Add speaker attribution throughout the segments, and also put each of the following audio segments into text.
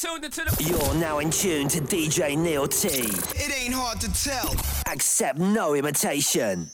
Speaker 1: tuned into the.
Speaker 2: You're now in tune to DJ Neil T. It
Speaker 3: ain't hard to tell.
Speaker 2: Accept no imitation.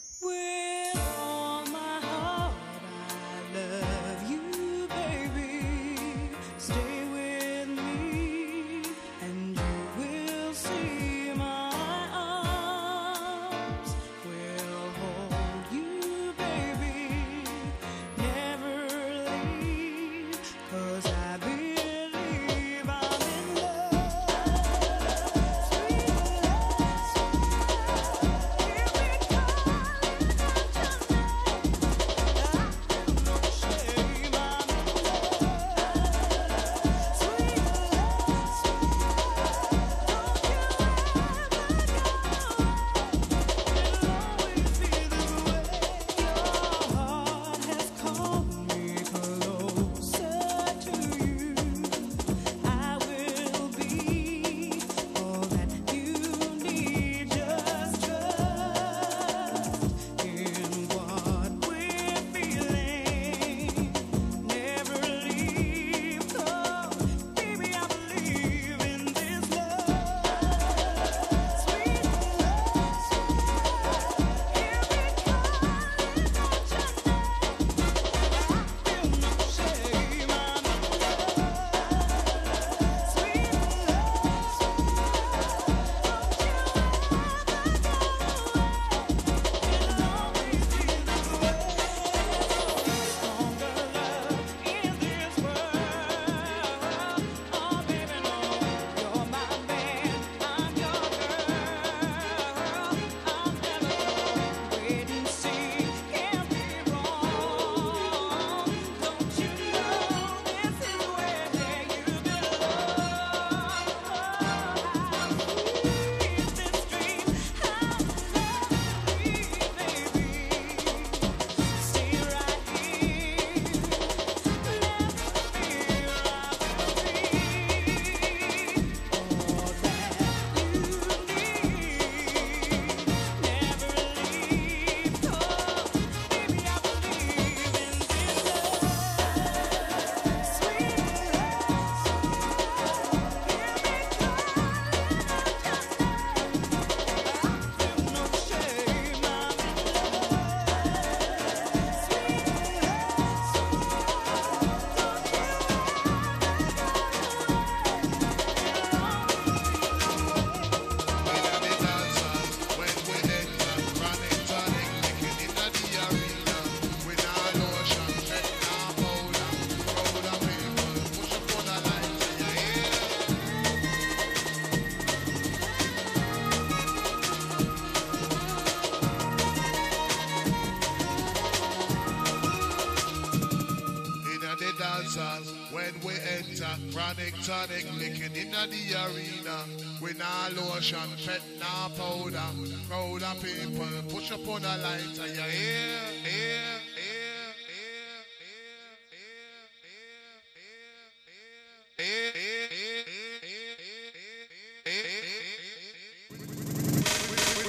Speaker 4: Selector, chronic tonic, licking in the arena. With no lotion, pet, no powder. Crowd of people, push up on a lighter. You hear, hear, hear.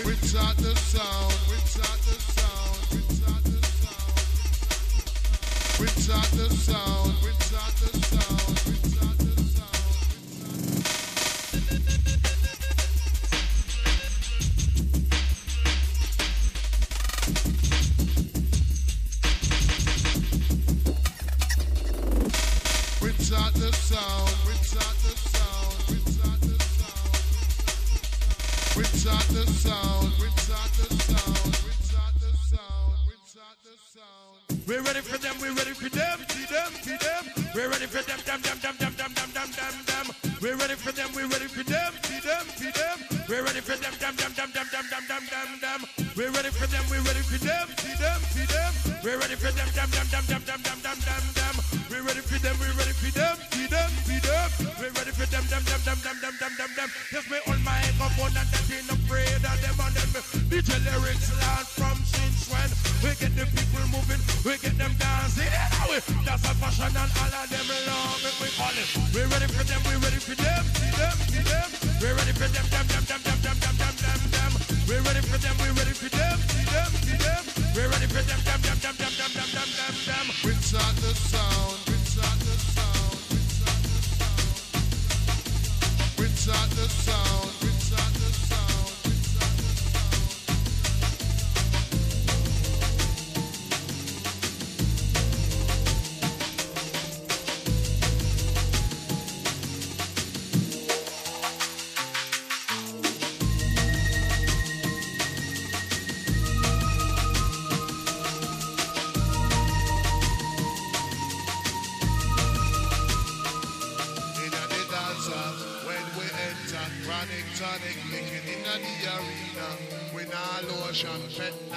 Speaker 4: Without the sound
Speaker 5: them, them, them, them, them, them, them, them, them. We're ready for them, we're ready for them, see them, see them. We're ready for them, them, them, them, them, them, them, them, them, them. We're ready for them, we're ready for them, see them, see them. We're ready for them, them, them, them, them, them, them, them, them. Just me on my microphone and that ain't afraid of them and them. DJ lyrics learned from since when. We get the people moving, we get them dancing. That's a fashion and all of them love it, we call it. We're ready for them, we're ready for them, see them, see them. We're ready for them, them.
Speaker 4: Sean Fenton.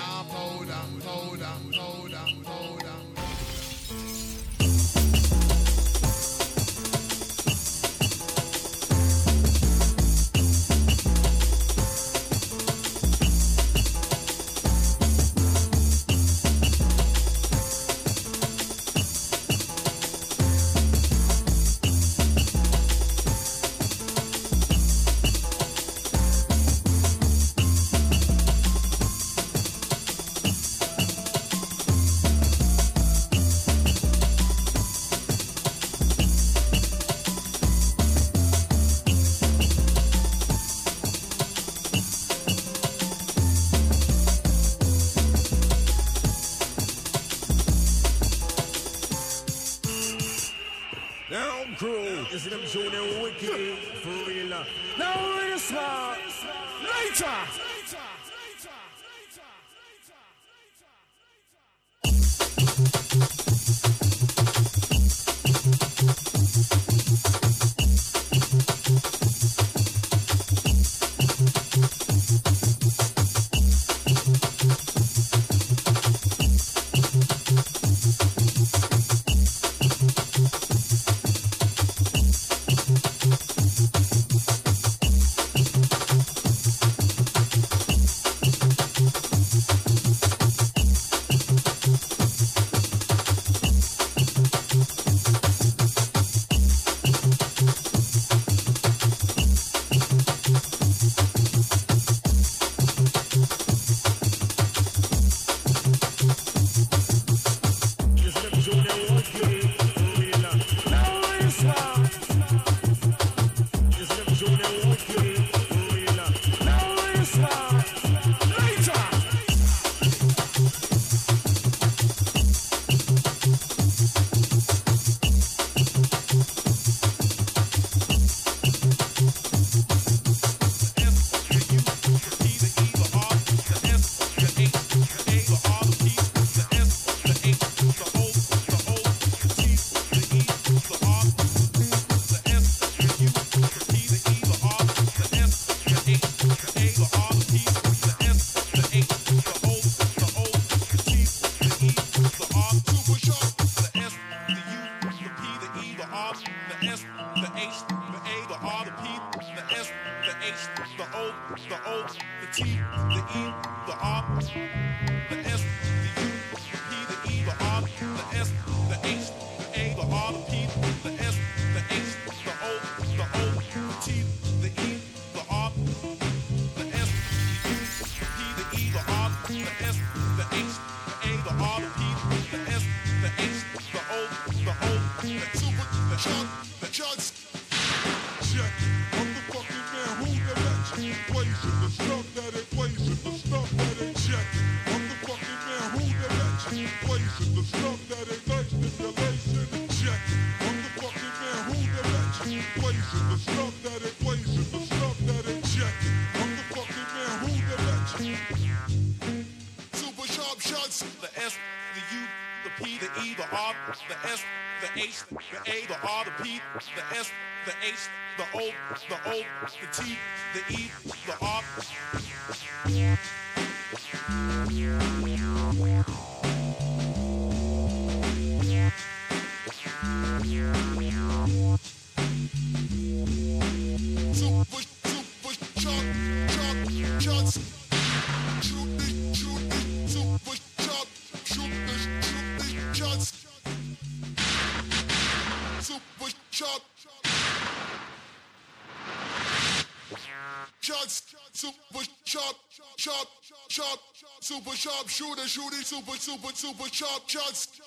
Speaker 5: You see them show them wicked for real. Uh. Now we're in the one. Later.
Speaker 6: H, the A, the R, the P, the S, the H, the O, the O, the T, the E, the R.
Speaker 4: sharp, sharp, super sharp shooter, shooting super, super, super sharp shots.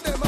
Speaker 7: them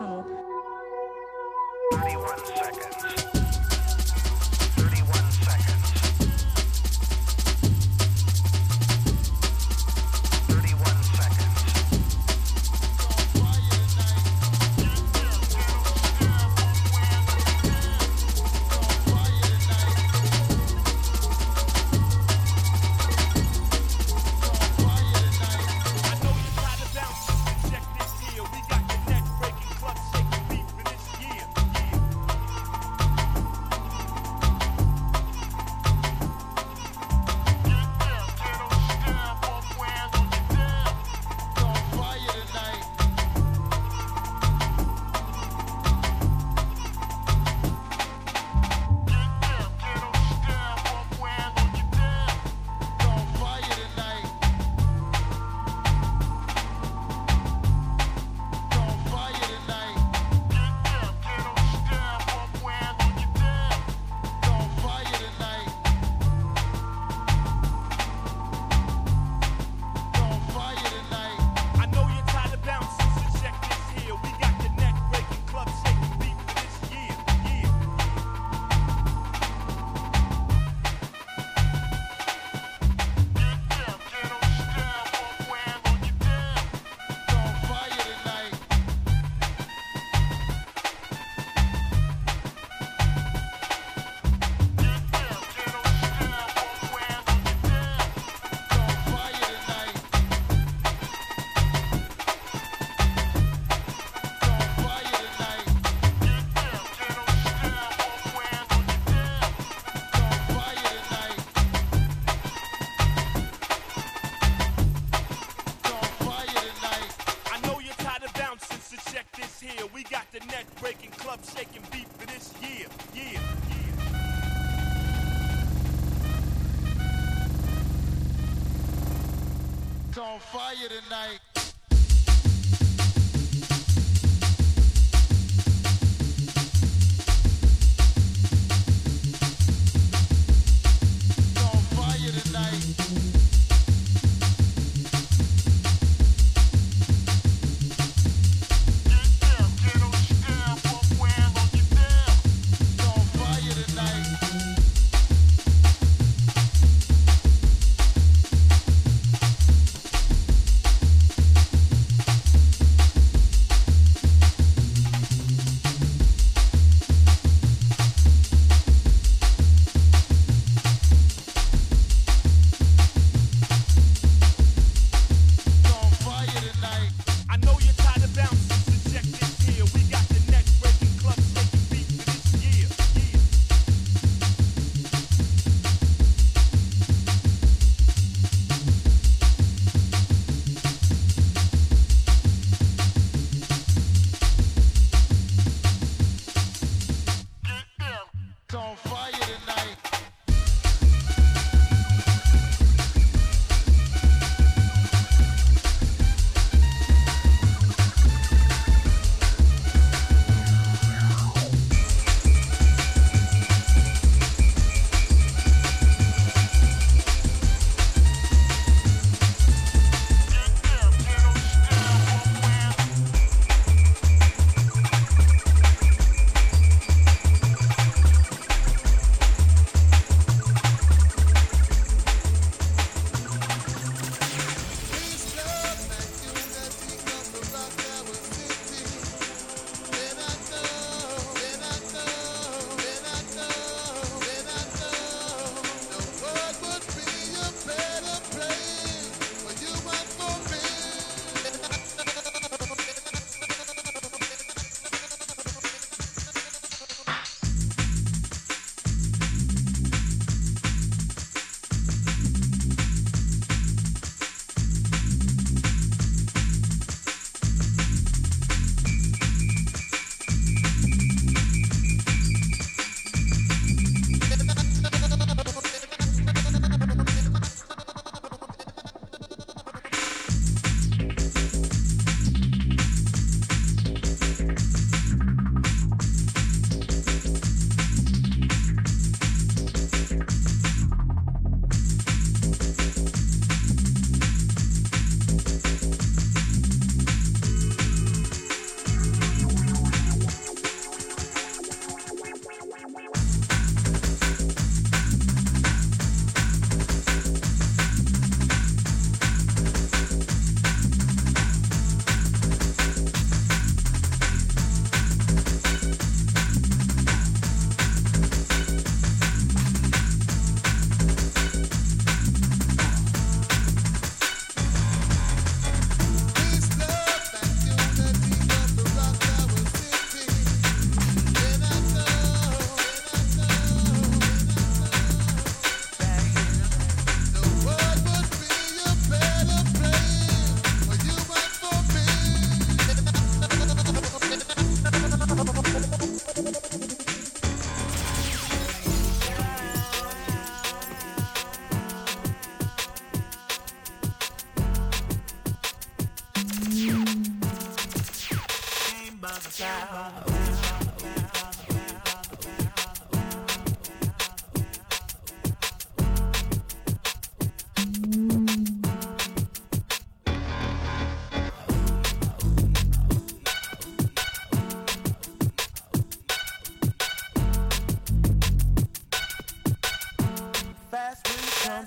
Speaker 8: long
Speaker 2: dark tunnel.
Speaker 9: Tonight.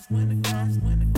Speaker 5: When it comes, when. it comes,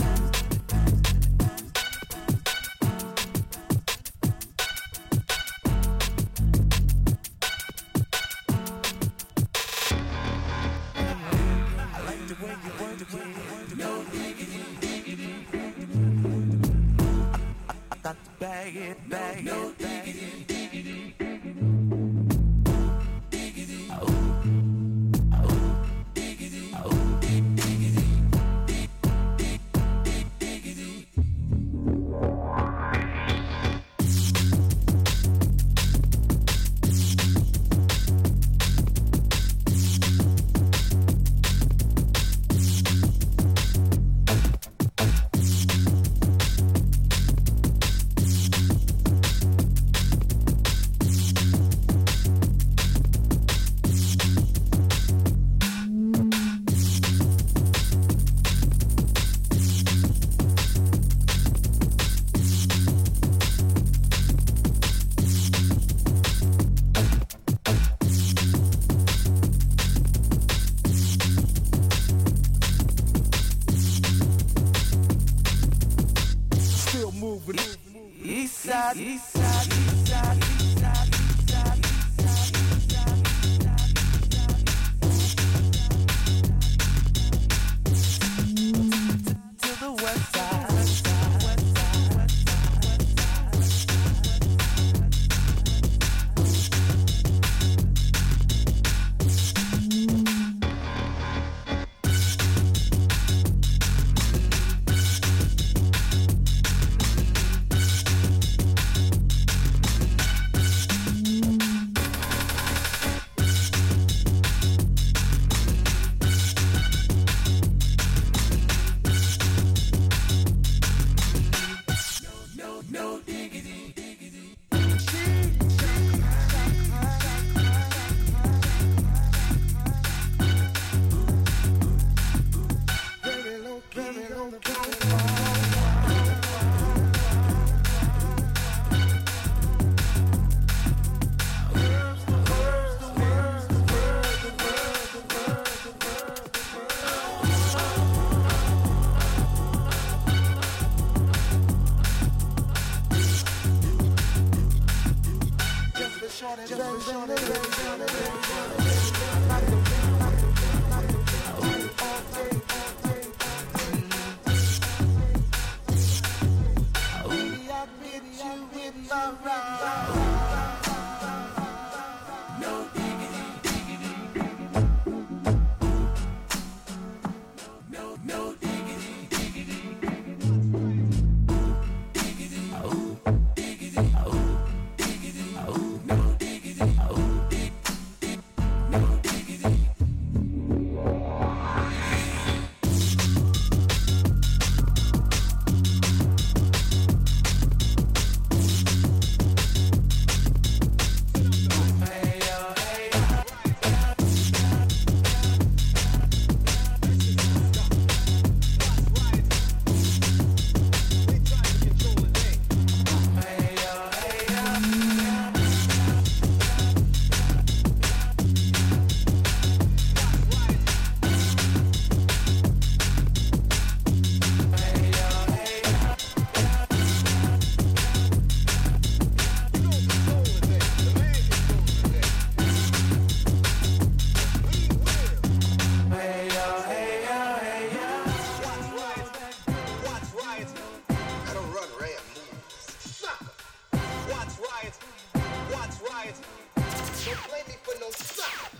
Speaker 3: Don't blame me for no stop.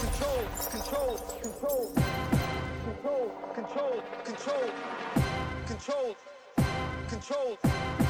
Speaker 3: Control, control, control, control, control, control, control, control. control.